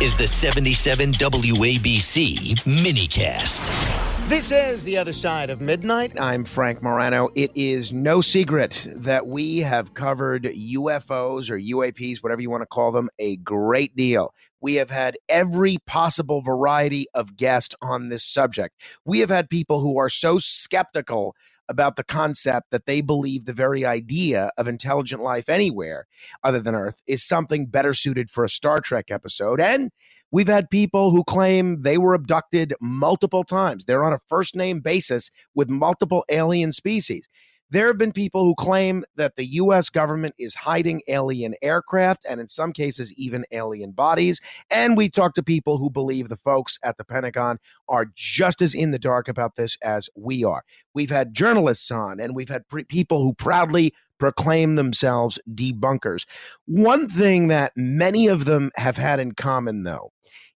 is the 77 WABC minicast. This is The Other Side of Midnight. I'm Frank Morano. It is no secret that we have covered UFOs or UAPs, whatever you want to call them, a great deal. We have had every possible variety of guest on this subject. We have had people who are so skeptical about the concept that they believe the very idea of intelligent life anywhere other than Earth is something better suited for a Star Trek episode. And we've had people who claim they were abducted multiple times. They're on a first name basis with multiple alien species. There have been people who claim that the U.S. government is hiding alien aircraft and, in some cases, even alien bodies. And we talk to people who believe the folks at the Pentagon are just as in the dark about this as we are. We've had journalists on, and we've had pre- people who proudly proclaim themselves debunkers. One thing that many of them have had in common, though,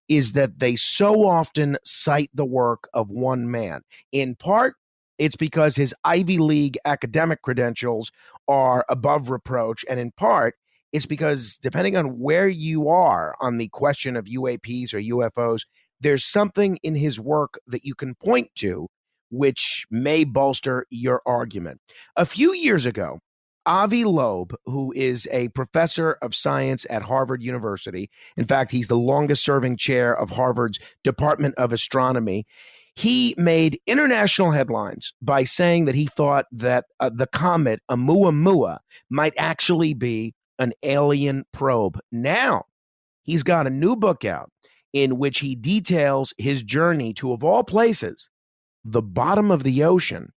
is that they so often cite the work of one man, in part it's because his Ivy League academic credentials are above reproach. And in part, it's because depending on where you are on the question of UAPs or UFOs, there's something in his work that you can point to which may bolster your argument. A few years ago, Avi Loeb, who is a professor of science at Harvard University, in fact, he's the longest serving chair of Harvard's Department of Astronomy, he made international headlines by saying that he thought that uh, the comet Oumuamua might actually be an alien probe. Now, he's got a new book out in which he details his journey to, of all places, the bottom of the ocean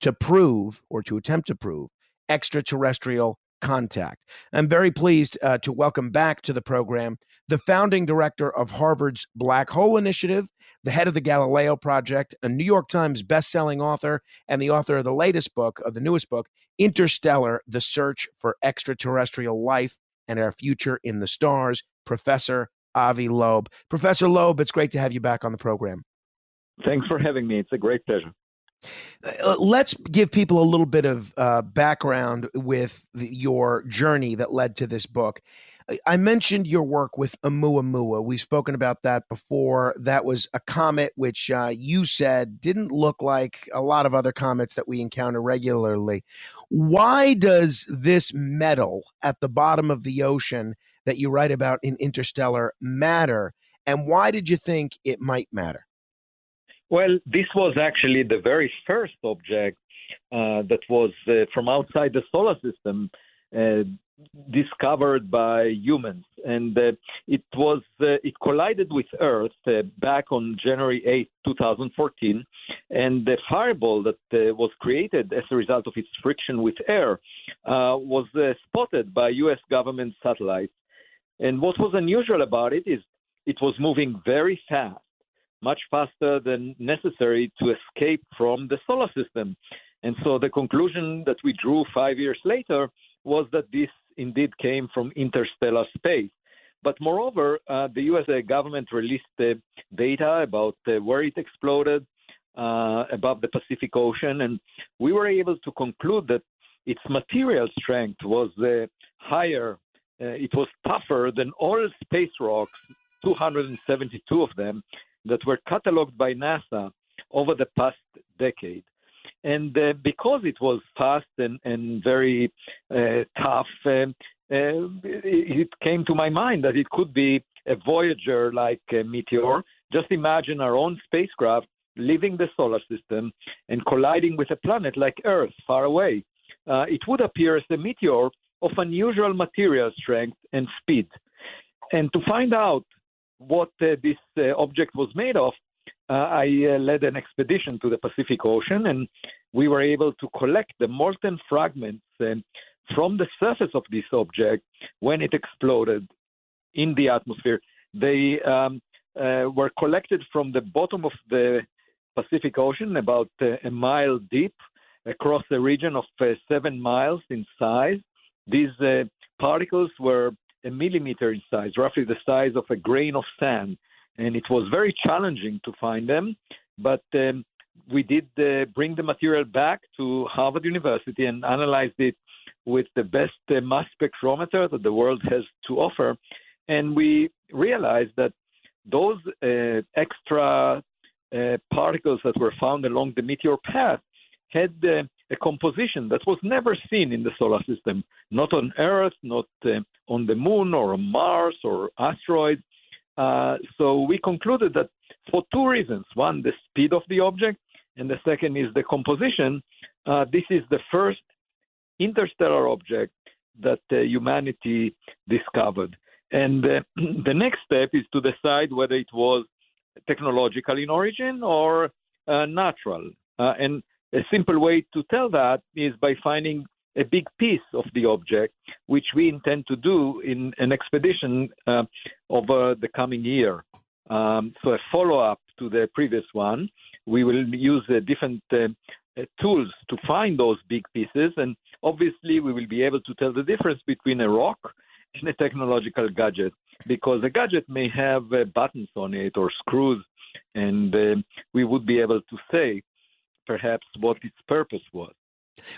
to prove or to attempt to prove extraterrestrial contact. I'm very pleased uh, to welcome back to the program the founding director of Harvard's Black Hole Initiative, the head of the Galileo Project, a New York Times best-selling author, and the author of the latest book, of the newest book, Interstellar: The Search for Extraterrestrial Life and Our Future in the Stars, Professor Avi Loeb. Professor Loeb, it's great to have you back on the program. Thanks for having me. It's a great pleasure. Uh, let's give people a little bit of uh, background with the, your journey that led to this book. I mentioned your work with Oumuamua. We've spoken about that before. That was a comet which uh, you said didn't look like a lot of other comets that we encounter regularly. Why does this metal at the bottom of the ocean that you write about in Interstellar matter? And why did you think it might matter? Well, this was actually the very first object uh, that was uh, from outside the solar system uh, discovered by humans, and uh, it was uh, it collided with Earth uh, back on January 8, 2014, and the fireball that was created as a result of its friction with air was spotted by U.S. government satellites. And what was unusual about it is it was moving very fast much faster than necessary to escape from the solar system. And so the conclusion that we drew five years later was that this indeed came from interstellar space. But moreover, uh, the US government released uh, data about uh, where it exploded uh, above the Pacific Ocean, and we were able to conclude that its material strength was uh, higher, uh, it was tougher than all space rocks, 272 of them, that were cataloged by NASA over the past decade. And uh, because it was fast and, and very uh, tough, um, uh, it came to my mind that it could be a Voyager like meteor. Just imagine our own spacecraft leaving the solar system and colliding with a planet like Earth far away. Uh, it would appear as a meteor of unusual material strength and speed. And to find out what uh, this uh, object was made of, uh, I led an expedition to the Pacific Ocean, and we were able to collect the molten fragments um, from the surface of this object when it exploded in the atmosphere. They um, uh, were collected from the bottom of the Pacific Ocean, about uh, a mile deep, across a region of uh, seven miles in size. These particles were a millimeter in size, roughly the size of a grain of sand. And it was very challenging to find them, but um, we did uh, bring the material back to Harvard University and analyzed it with the best uh, mass spectrometer that the world has to offer. And we realized that those uh, extra uh, particles that were found along the meteor path had uh, a composition that was never seen in the solar system, not on Earth, not uh, on the moon or on Mars or asteroids. Uh, so we concluded that for two reasons one, the speed of the object, and the second is the composition. Uh, this is the first interstellar object that uh, humanity discovered. And the next step is to decide whether it was technological in origin or uh, natural. Uh, and a simple way to tell that is by finding a big piece of the object, which we intend to do in an expedition uh, over the coming year. Um, so a follow-up to the previous one, we will use uh, different uh, tools to find those big pieces, and obviously we will be able to tell the difference between a rock and a technological gadget, because a gadget may have uh, buttons on it or screws, and uh, we would be able to say perhaps what its purpose was.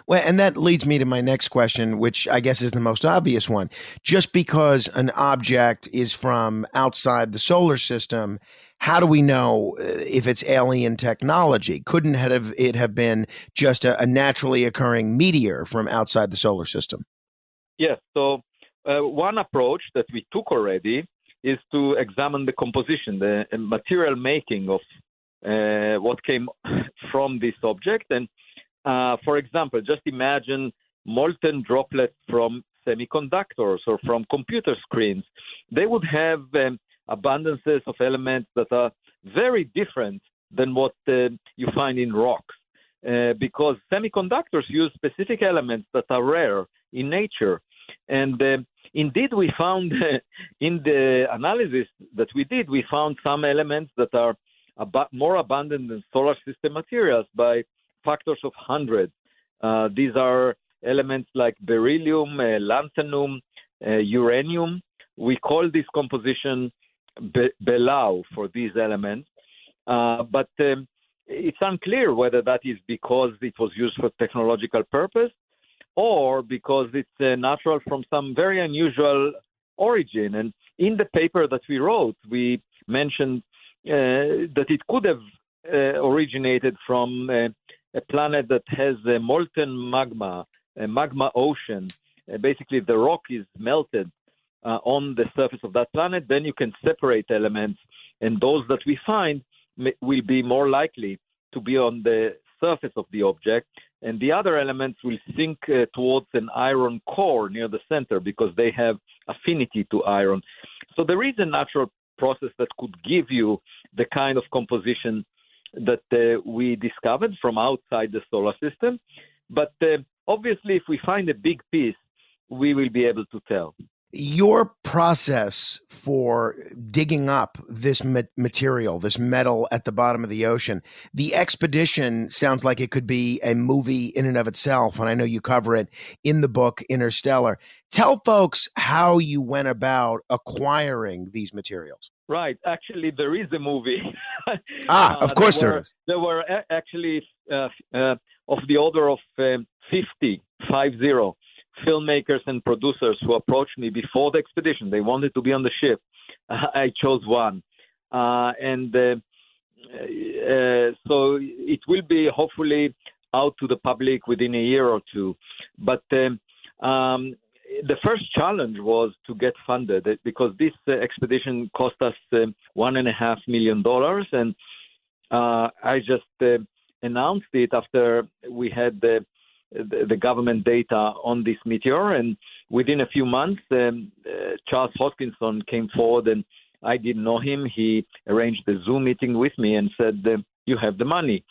Well, and that leads me to my next question, which I guess is the most obvious one. Just because an object is from outside the solar system, how do we know uh, if it's alien technology? Couldn't have it have been just a, a naturally occurring meteor from outside the solar system? Yes. So uh, one approach that we took already is to examine the composition, the material making of uh, what came from this object, and uh, for example, just imagine molten droplets from semiconductors or from computer screens. They would have um, abundances of elements that are very different than what uh, you find in rocks. Uh, because semiconductors use specific elements that are rare in nature. And uh, indeed, we found in the analysis that we did, we found some elements that are ab- more abundant than solar system materials by factors of hundreds. Uh, these are elements like beryllium, uh, lanthanum, uh, uranium. We call this composition be- Belau for these elements, uh, but um, it's unclear whether that is because it was used for technological purpose or because it's uh, natural from some very unusual origin. And in the paper that we wrote, we mentioned uh, that it could have originated from a planet that has a molten magma, a magma ocean. Uh, basically, the rock is melted uh, on the surface of that planet. Then you can separate elements, and those that we find may, will be more likely to be on the surface of the object, and the other elements will sink uh, towards an iron core near the center because they have affinity to iron. So there is a natural process that could give you the kind of composition that uh, we discovered from outside the solar system. But uh, obviously, if we find a big piece, we will be able to tell. Your process for digging up this material, this metal at the bottom of the ocean, the expedition sounds like it could be a movie in and of itself. And I know you cover it in the book Interstellar. Tell folks how you went about acquiring these materials. Right. Actually, there is a movie. ah, of uh, course there, were, there is. There were actually uh, uh, of the order of um, 50, five zero, filmmakers and producers who approached me before the expedition. They wanted to be on the ship. I chose one. Uh, and uh, uh, so it will be hopefully out to the public within a year or two. But um, um, the first challenge was to get funded because this uh, expedition cost us uh, one and a half million dollars, and uh, I just announced it after we had the, the, the government data on this meteor, and within a few months, um, uh, Charles Hoskinson came forward, and I didn't know him. He arranged a Zoom meeting with me and said, "You have the money."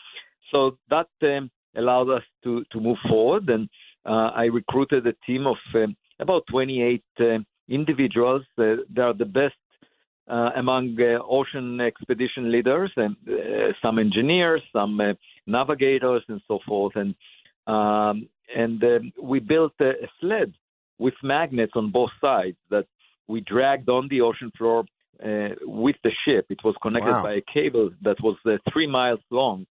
So that um, allowed us to to move forward and. Uh, I recruited a team of um, about 28 uh, individuals. Uh, they are the best uh, among ocean expedition leaders, and some engineers, some navigators, and so forth. And um, and we built a, a sled with magnets on both sides that we dragged on the ocean floor uh, with the ship. It was connected wow. by a cable that was uh, three miles long.